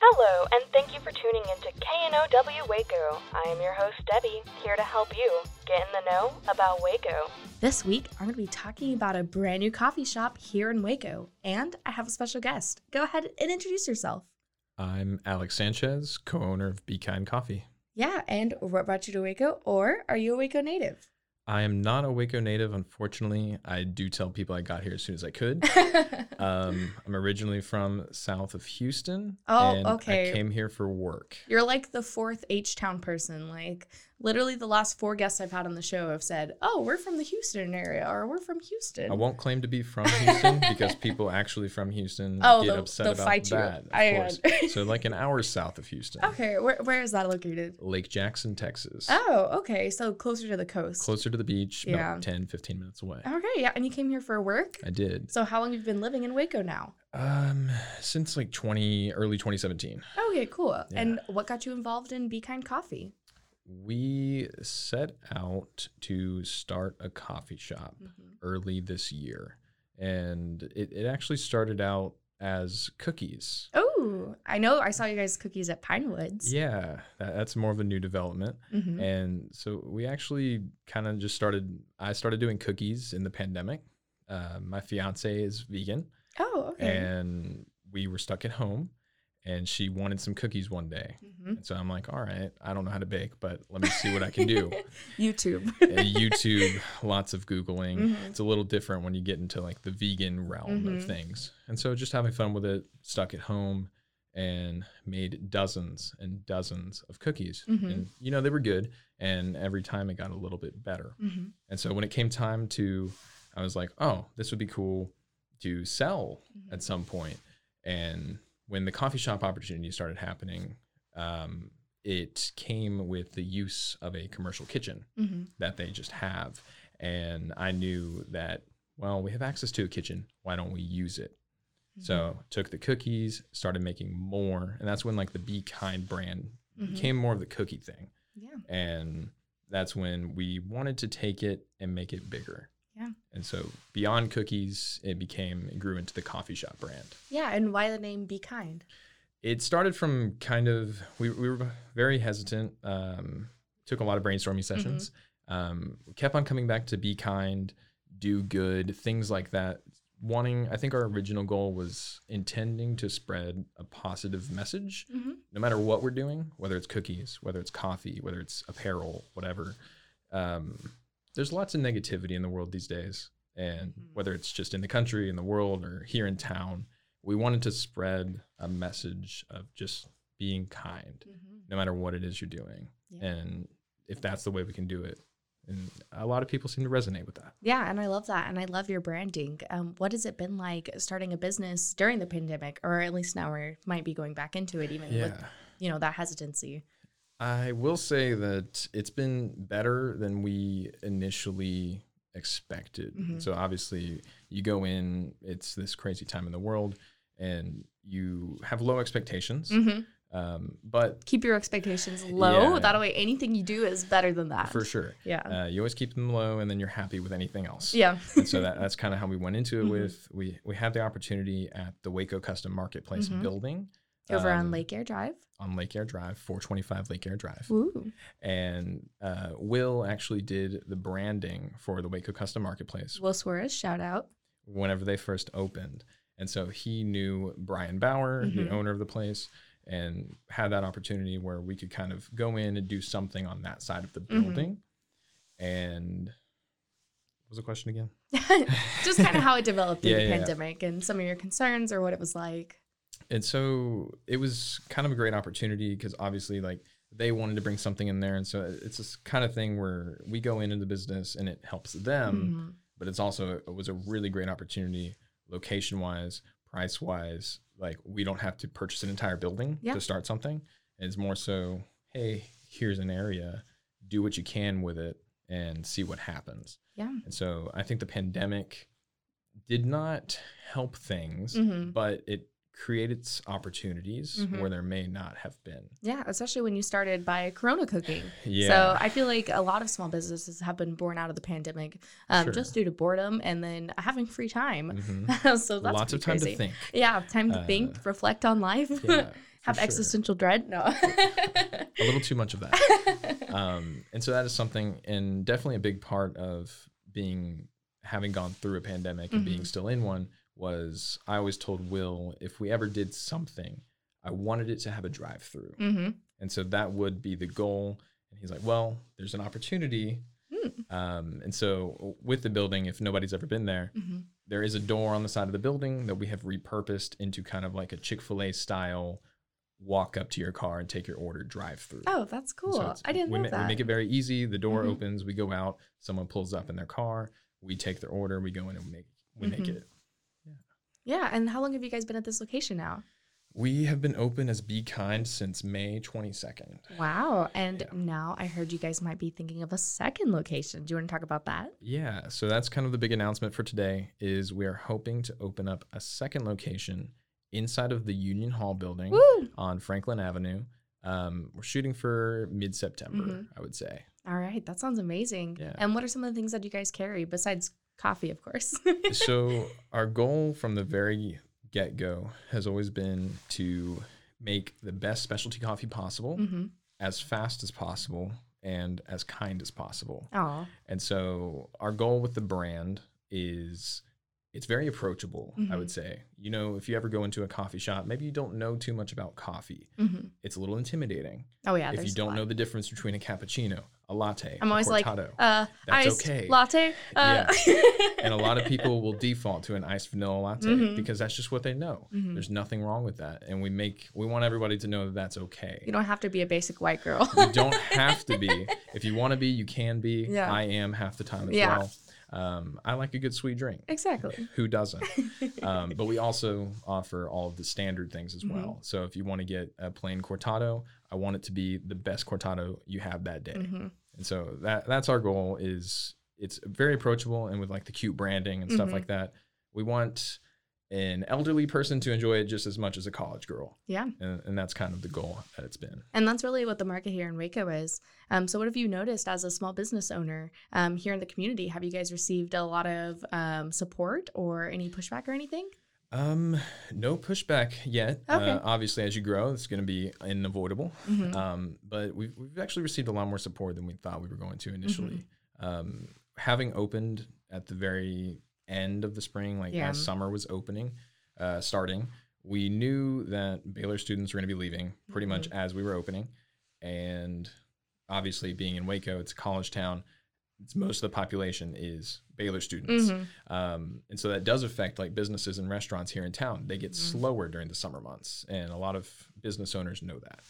Hello, and thank you for tuning into KNOW Waco. I am your host, Debbie, here to help you get in the know about Waco. This week, I'm going to be talking about a brand new coffee shop here in Waco, and I have a special guest. Go ahead and introduce yourself. I'm Alex Sanchez, co owner of Be Kind Coffee. Yeah, and what brought you to Waco, or are you a Waco native? I am not a Waco native, unfortunately. I do tell people I got here as soon as I could. um, I'm originally from south of Houston. Oh, and okay. I came here for work. You're like the fourth H Town person. Like, literally, the last four guests I've had on the show have said, Oh, we're from the Houston area, or we're from Houston. I won't claim to be from Houston because people actually from Houston Oh, get upset they'll about fight you. that. Of I- course. so, like an hour south of Houston, Okay, where, where is that located? Lake Jackson, Texas. Oh, okay. So closer to the coast. Closer to the beach, Yeah. about 10, 15 minutes away. Okay, yeah. And you came here for work? I did. So, how long have you been living in Waco now? Um, since like 20, early 2017. Okay, cool. Yeah. And what got you involved in Be Kind Coffee? We set out to start a coffee shop Mm-hmm. early this year. And it, it actually started out as cookies. Oh, I know. I saw you guys cookies at Pinewoods. Yeah, that, that's more of a new development. Mhm. And so we actually kind of just started, I started doing cookies in the pandemic. Uh, my fiance is vegan Oh, okay. and we were stuck at home and she wanted some cookies one day. Mhm. And so I'm like, all right, I don't know how to bake, but let me see what I can do. YouTube. YouTube, lots of Googling. Mhm. It's a little different when you get into like the vegan realm Mhm. of things. And so just having fun with it, stuck at home and made dozens and dozens of cookies. Mhm. And, you know, they were good. And every time it got a little bit better. Mhm. And so when it came time to, I was like, oh, this would be cool to sell Mm-hmm. at some point. And when the coffee shop opportunity started happening, um, it came with the use of a commercial kitchen Mhm. that they just have. And I knew that, well, we have access to a kitchen. Why don't we use it? So took the cookies, started making more. And that's when like the Be Kind brand Mhm. became more of the cookie thing. Yeah. And that's when we wanted to take it and make it bigger. Yeah. And so beyond cookies, it became, it grew into the coffee shop brand. Yeah. And why the name Be Kind? It started from kind of, we, we were very hesitant, um, took a lot of brainstorming sessions, um, kept on coming back to be kind, do good, things like that. Wanting, I think our original goal was intending to spread a positive message Mhm. no matter what we're doing, whether it's cookies, whether it's coffee, whether it's apparel, whatever. Um, there's lots of negativity in the world these days. And whether it's just in the country, in the world, or here in town, we wanted to spread a message of just being kind, no matter what it is you're doing. Yeah. And if that's the way we can do it. And a lot of people seem to resonate with that. Yeah, and I love that, and I love your branding. Um, what has it been like starting a business during the pandemic, or at least now we might be going back into it, even with you know that hesitancy? I will say that it's been better than we initially expected. Mhm. So obviously, you go in, it's this crazy time in the world, and you have low expectations. Mm-hmm. Um, but Keep your expectations low. Yeah. That way, anything you do is better than that. for sure, Yeah. uh, you always keep them low, and then you're happy with anything else. yeah. and so that, that's kind of how we went into it Mhm. with we we had the opportunity at the Waco Custom Marketplace Mhm. building Over on Um, Lake Air Drive. on Lake Air Drive, 425 Lake Air Drive. Ooh. And uh, Will actually did the branding for the Waco Custom Marketplace Will Suarez, shout out. whenever they first opened. And so he knew Brian Bauer, Mhm. the owner of the place, and had that opportunity where we could kind of go in and do something on that side of the Mhm. building. And what was the question again? Just kind of how it developed through Yeah, the yeah, yeah. pandemic and some of your concerns or what it was like. And so it was kind of a great opportunity because obviously, like, they wanted to bring something in there. And so it's this kind of thing where we go into the business and it helps them, Mhm. but it's also, it was a really great opportunity location wise, price wise. Like, we don't have to purchase an entire building Yeah. to start something. It's more so, hey, here's an area, do what you can with it and see what happens. Yeah. And so I think the pandemic did not help things, Mhm. but it created s- opportunities Mhm. where there may not have been. Yeah, especially when you started by Corona cooking. Yeah. So I feel like a lot of small businesses have been born out of the pandemic um, Sure. just due to boredom and then having free time. Mhm. so that's Lots of time crazy. to think. Yeah, time to Uh, think, reflect on life, Yeah, have sure. existential dread. No. A little too much of that. um, and so that is something, and definitely a big part of being having gone through a pandemic and being Mhm. still in one was I always told Will if we ever did something, I wanted it to have a drive through. hmm And so that would be the goal. And he's like, well, there's an opportunity. Hmm. Um, and so with the building, if nobody's ever been there, hmm there is a door on the side of the building that we have repurposed into kind of like a Chick fil A style walk up to your car and take your order drive through. Oh, that's cool. I didn't we know ma- that. We make it very easy. The door Mhm. opens, we go out, someone pulls up in their car, we take their order, we go in and we make we make Mhm. it. Yeah, and how long have you guys been at this location now? We have been open as Be Kind since May 22nd. Wow. And Yeah. now I heard you guys might be thinking of a second location. Do you want to talk about that? Yeah, so that's kind of the big announcement for today is we are hoping to open up a second location inside of the Union Hall building Woo! on Franklin Avenue. Um, we're shooting for mid-September, Mhm. I would say. All right, that sounds amazing. Yeah. And what are some of the things that you guys carry besides coffee, of course? so our goal from the very get-go has always been to make the best specialty coffee possible mm-hmm. as fast as possible and as kind as possible. Oh, And so our goal with the brand is it's very approachable, I Mhm. would say. You know, if you ever go into a coffee shop, maybe you don't know too much about coffee. mm-hmm. It's a little intimidating. oh yeah. if you don't know the difference between a cappuccino, a latte, I'm a always like, uh, That's okay. latte. Uh, and a lot of people will default to an iced vanilla latte Mhm. because that's just what they know. Mhm. There's nothing wrong with that. And we make we want everybody to know that that's okay. you don't have to be a basic white girl. you don't have to be. If you want to be, you can be. Yeah. I am half the time as Yeah. well. Um, I like a good sweet drink. exactly. Who doesn't? um, but we also offer all of the standard things as Mhm. well. So if you want to get a plain cortado, I want it to be the best cortado you have that day. hmm And so that that's our goal. Is it's very approachable and with like the cute branding and stuff Mhm. like that. We want an elderly person to enjoy it just as much as a college girl, Yeah. and, and that's kind of the goal that it's been. And that's really what the market here in Waco is. Um, so, what have you noticed as a small business owner um, here in the community? Have you guys received a lot of um, support or any pushback or anything? Um, no pushback yet. Okay. Uh, obviously, as you grow, it's going to be unavoidable. Mhm. Um, but we've, we've actually received a lot more support than we thought we were going to initially. Mm-hmm. Um, having opened at the very end of the spring, like Yeah. as summer was opening, uh, starting, we knew that Baylor students were going to be leaving pretty much Mm-hmm. as we were opening. And obviously, being in Waco, it's a college town. It's most of the population is Baylor students. Mhm. Um, and so that does affect like businesses and restaurants here in town. They get Mhm. slower during the summer months, and a lot of business owners know that.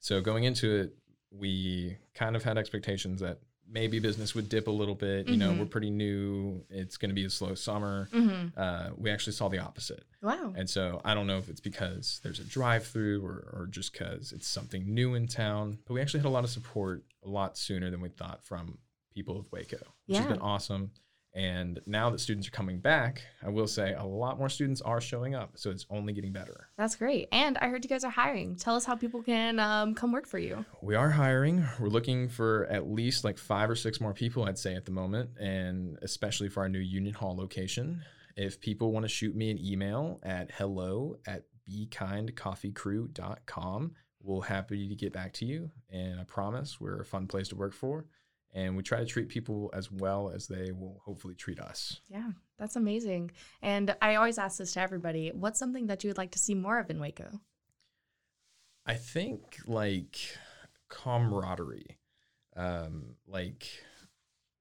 So going into it, we kind of had expectations that maybe business would dip a little bit. You know, Mhm. we're pretty new. It's going to be a slow summer. Mhm. Uh, we actually saw the opposite. Wow. And so I don't know if it's because there's a drive through or, or just because it's something new in town, but we actually had a lot of support a lot sooner than we thought from people of Waco, which has Yeah. been awesome. And now that students are coming back, I will say a lot more students are showing up. So it's only getting better. That's great. And I heard you guys are hiring. Tell us how people can um, come work for you. We are hiring. We're looking for at least like five or six more people, I'd say, at the moment, and especially for our new Union Hall location. If people want to shoot me an email at hello at bekindcoffeecrew.com. We'll happy to get back to you. And I promise we're a fun place to work for. And we try to treat people as well as they will hopefully treat us. Yeah, that's amazing. And I always ask this to everybody what's something that you would like to see more of in Waco? I think like camaraderie, um, like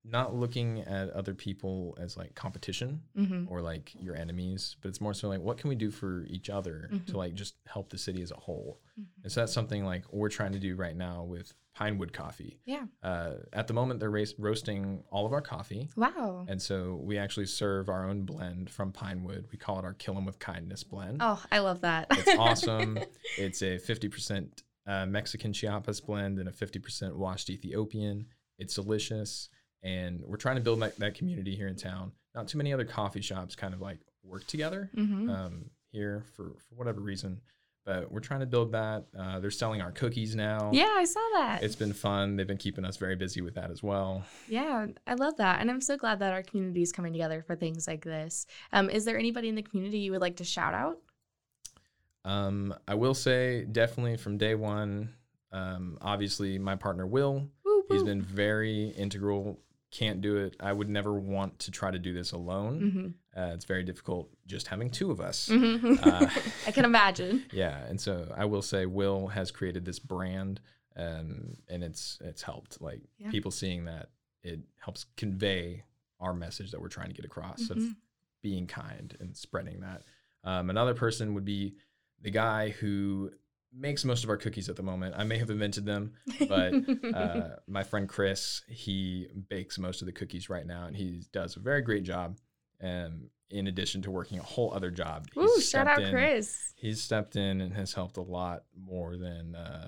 not looking at other people as like competition Mm-hmm. or like your enemies, but it's more so like what can we do for each other Mhm. to like just help the city as a whole. And so that's something like we're trying to do right now with Pinewood Coffee. Yeah. Uh, at the moment, they're race- roasting all of our coffee. Wow. And so we actually serve our own blend from Pinewood. We call it our Kill 'em with Kindness blend. Oh, I love that. It's awesome. it's a 50% uh, Mexican Chiapas blend and a 50% washed Ethiopian. It's delicious. And we're trying to build that, that community here in town. Not too many other coffee shops kind of like work together hmm um, here for, for whatever reason. But we're trying to build that. Uh, they're selling our cookies now. yeah, I saw that. It's been fun. They've been keeping us very busy with that as well. Yeah, I love that. And I'm so glad that our community is coming together for things like this. Um, is there anybody in the community you would like to shout out? Um, I will say, definitely from day one, um, obviously, my partner Will, he's been very integral. Can't do it. I would never want to try to do this alone. Mhm. Uh, it's very difficult just having two of us. Mhm. Uh, I can imagine. Yeah, and so I will say Will has created this brand, um, and it's it's helped like Yeah. people seeing that it helps convey our message that we're trying to get across of Mhm. being kind and spreading that. Um, another person would be the guy who makes most of our cookies at the moment. I may have invented them, but uh, my friend Chris, he bakes most of the cookies right now, and he does a very great job. Um, in addition to working a whole other job, Ooh, shout out in- Chris. He's stepped in and has helped a lot more than uh,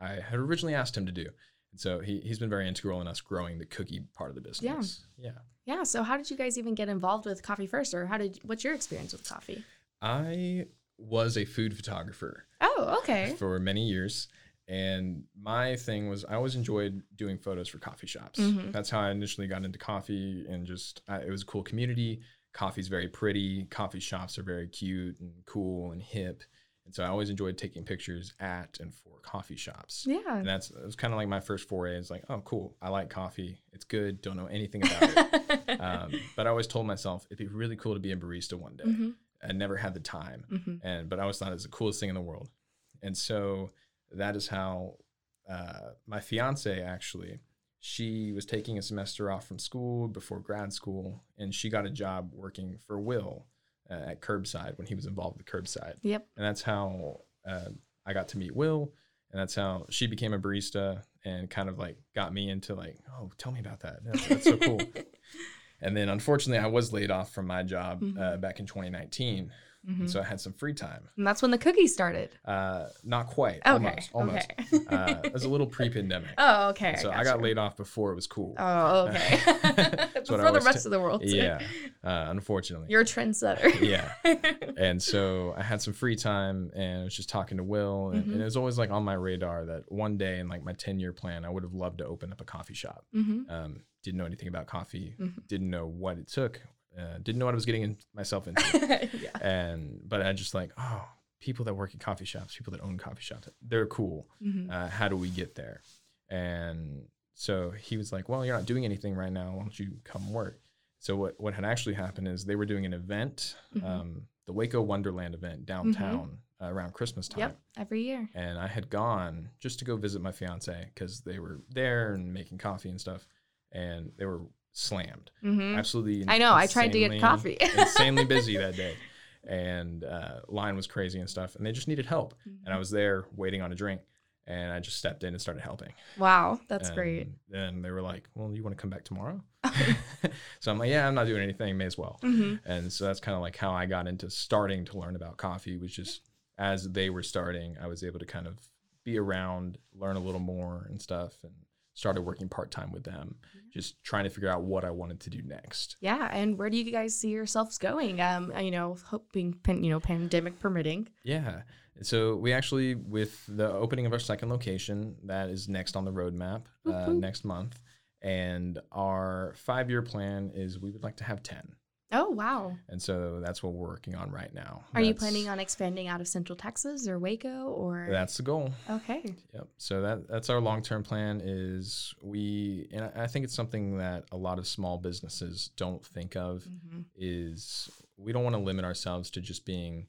I had originally asked him to do. And so he, he's been very integral in us growing the cookie part of the business. Yeah. Yeah. Yeah. So, how did you guys even get involved with Coffee First, or how did what's your experience with coffee? I was a food photographer Oh, okay. for many years. And my thing was, I always enjoyed doing photos for coffee shops. Mhm. That's how I initially got into coffee, and just I, it was a cool community. Coffee's very pretty. Coffee shops are very cute and cool and hip. And so I always enjoyed taking pictures at and for coffee shops. Yeah. And that's it was kind of like my first foray. It's like, oh, cool. I like coffee. It's good. Don't know anything about it. um, but I always told myself it'd be really cool to be a barista one day. Mhm, I never had the time, mhm. and but I always thought it was the coolest thing in the world. And so that is how uh, my fiance actually. She was taking a semester off from school before grad school, and she got a job working for Will uh, at Curbside when he was involved with Curbside Yep. and that's how uh, I got to meet Will, and that's how she became a barista and kind of like got me into like, oh, tell me about that. That's, that's so cool. and then unfortunately, I was laid off from my job uh, Mhm. back in 2019, Mhm. and so I had some free time. And that's when the cookies started. Uh, not quite. Okay. Almost. Almost. Okay. uh, it was a little pre-pandemic. oh, okay. so I gotcha. got laid off before it was cool. Oh, okay. Before the rest t- of the world. yeah. Uh, unfortunately. You're a trendsetter. yeah. and so I had some free time and I was just talking to Will and, Mhm. and it was always like on my radar that one day in like my 10 year plan I would have loved to open up a coffee shop. hmm Um, didn't know anything about coffee, Mhm. didn't know what it took, uh, didn't know what I was getting in, myself into. yeah. and but I just like, oh, people that work at coffee shops, people that own coffee shops, they're cool. Mhm. Uh, how do we get there? And so he was like, well, you're not doing anything right now. Why don't you come work? So what, what had actually happened is they were doing an event, Mhm. um, the Waco Wonderland event downtown uh, around Christmas time. Yep. Every year. And I had gone just to go visit my fiance because they were there and making coffee and stuff. And they were slammed. hmm Absolutely. I know, I tried to get coffee. insanely busy that day. And uh, line was crazy and stuff. And they just needed help. And I was there waiting on a drink. And I just stepped in and started helping. Wow, that's great. And then they were like, "Well, you want to come back tomorrow?" so I'm like, "Yeah, I'm not doing anything. May as well." hmm And so that's kind of like how I got into starting to learn about coffee. Was just as they were starting, I was able to kind of be around, learn a little more and stuff, and started working part time with them, just trying to figure out what I wanted to do next. Yeah, and where do you guys see yourselves going? Um, you know, hoping, you know, pandemic permitting. Yeah. So we actually, with the opening of our second location, that is next on the roadmap uh, whoop. next month. And our five year plan is we would like to have 10. Oh, wow. And so that's what we're working on right now. Are you planning on expanding out of Central Texas or Waco or? That's the goal. okay. Yep. So that that's our long term plan. Is we and I think it's something that a lot of small businesses don't think of. Mhm. Is we don't want to limit ourselves to just being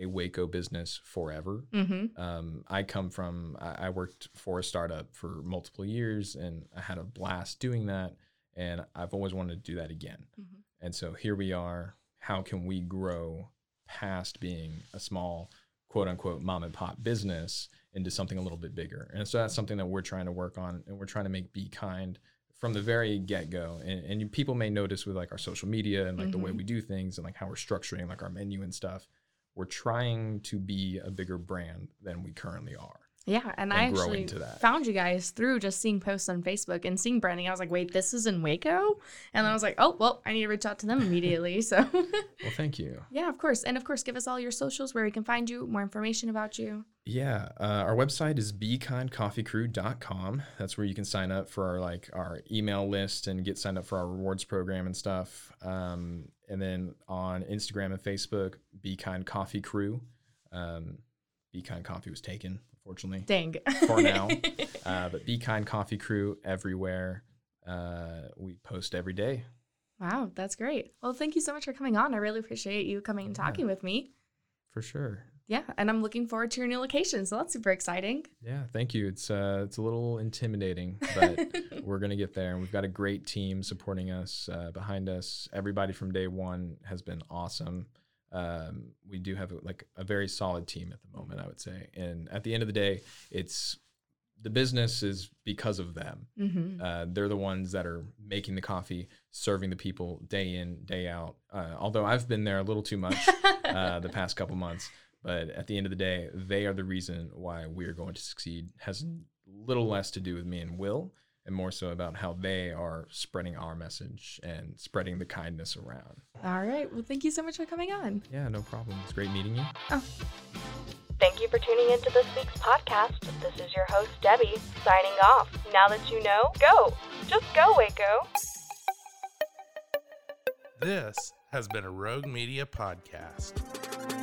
a Waco business forever. Mm-hmm. Um, I come from I, I worked for a startup for multiple years, and I had a blast doing that. And I've always wanted to do that again. Mhm. And so here we are. How can we grow past being a small, quote unquote, mom and pop business into something a little bit bigger? And so that's something that we're trying to work on, and we're trying to make Be Kind from the very get go. And, and you, people may notice with like our social media and like the way Mhm. we do things and like how we're structuring like our menu and stuff. We're trying to be a bigger brand than we currently are. Yeah, and, and I actually found you guys through just seeing posts on Facebook and seeing branding. I was like, wait, this is in Waco, and I was like, oh, well, I need to reach out to them immediately. So, Well, thank you. yeah, of course, and of course, give us all your socials where we can find you, more information about you. Yeah, uh, our website is bekindcoffeecrew.com. That's where you can sign up for our like our email list and get signed up for our rewards program and stuff. Um, and then on Instagram and Facebook, Be Kind Coffee Crew. Um, Be Kind Coffee was taken, unfortunately, Dang. for now. uh, but Be Kind Coffee Crew everywhere. Uh, we post every day. wow, that's great. Well, thank you so much for coming on. I really appreciate you coming and Yeah. talking with me. For sure. Yeah, and I'm looking forward to your new location. So that's super exciting. Yeah, thank you. It's uh, it's a little intimidating, but we're gonna get there, and we've got a great team supporting us uh, behind us. Everybody from day one has been awesome. Um, we do have like a very solid team at the moment, I would say. And at the end of the day, it's the business is because of them. hmm Uh, they're the ones that are making the coffee, serving the people day in, day out. Uh, although I've been there a little too much uh, the past couple months. But at the end of the day, they are the reason why we're going to succeed. Has little less to do with me and Will, and more so about how they are spreading our message and spreading the kindness around. All right. Well, thank you so much for coming on. Yeah, no problem. It's great meeting you. Oh. Thank you for tuning into this week's podcast. This is your host, Debbie, signing off. Now that you know, go. Just go, Waco. This has been a Rogue Media podcast.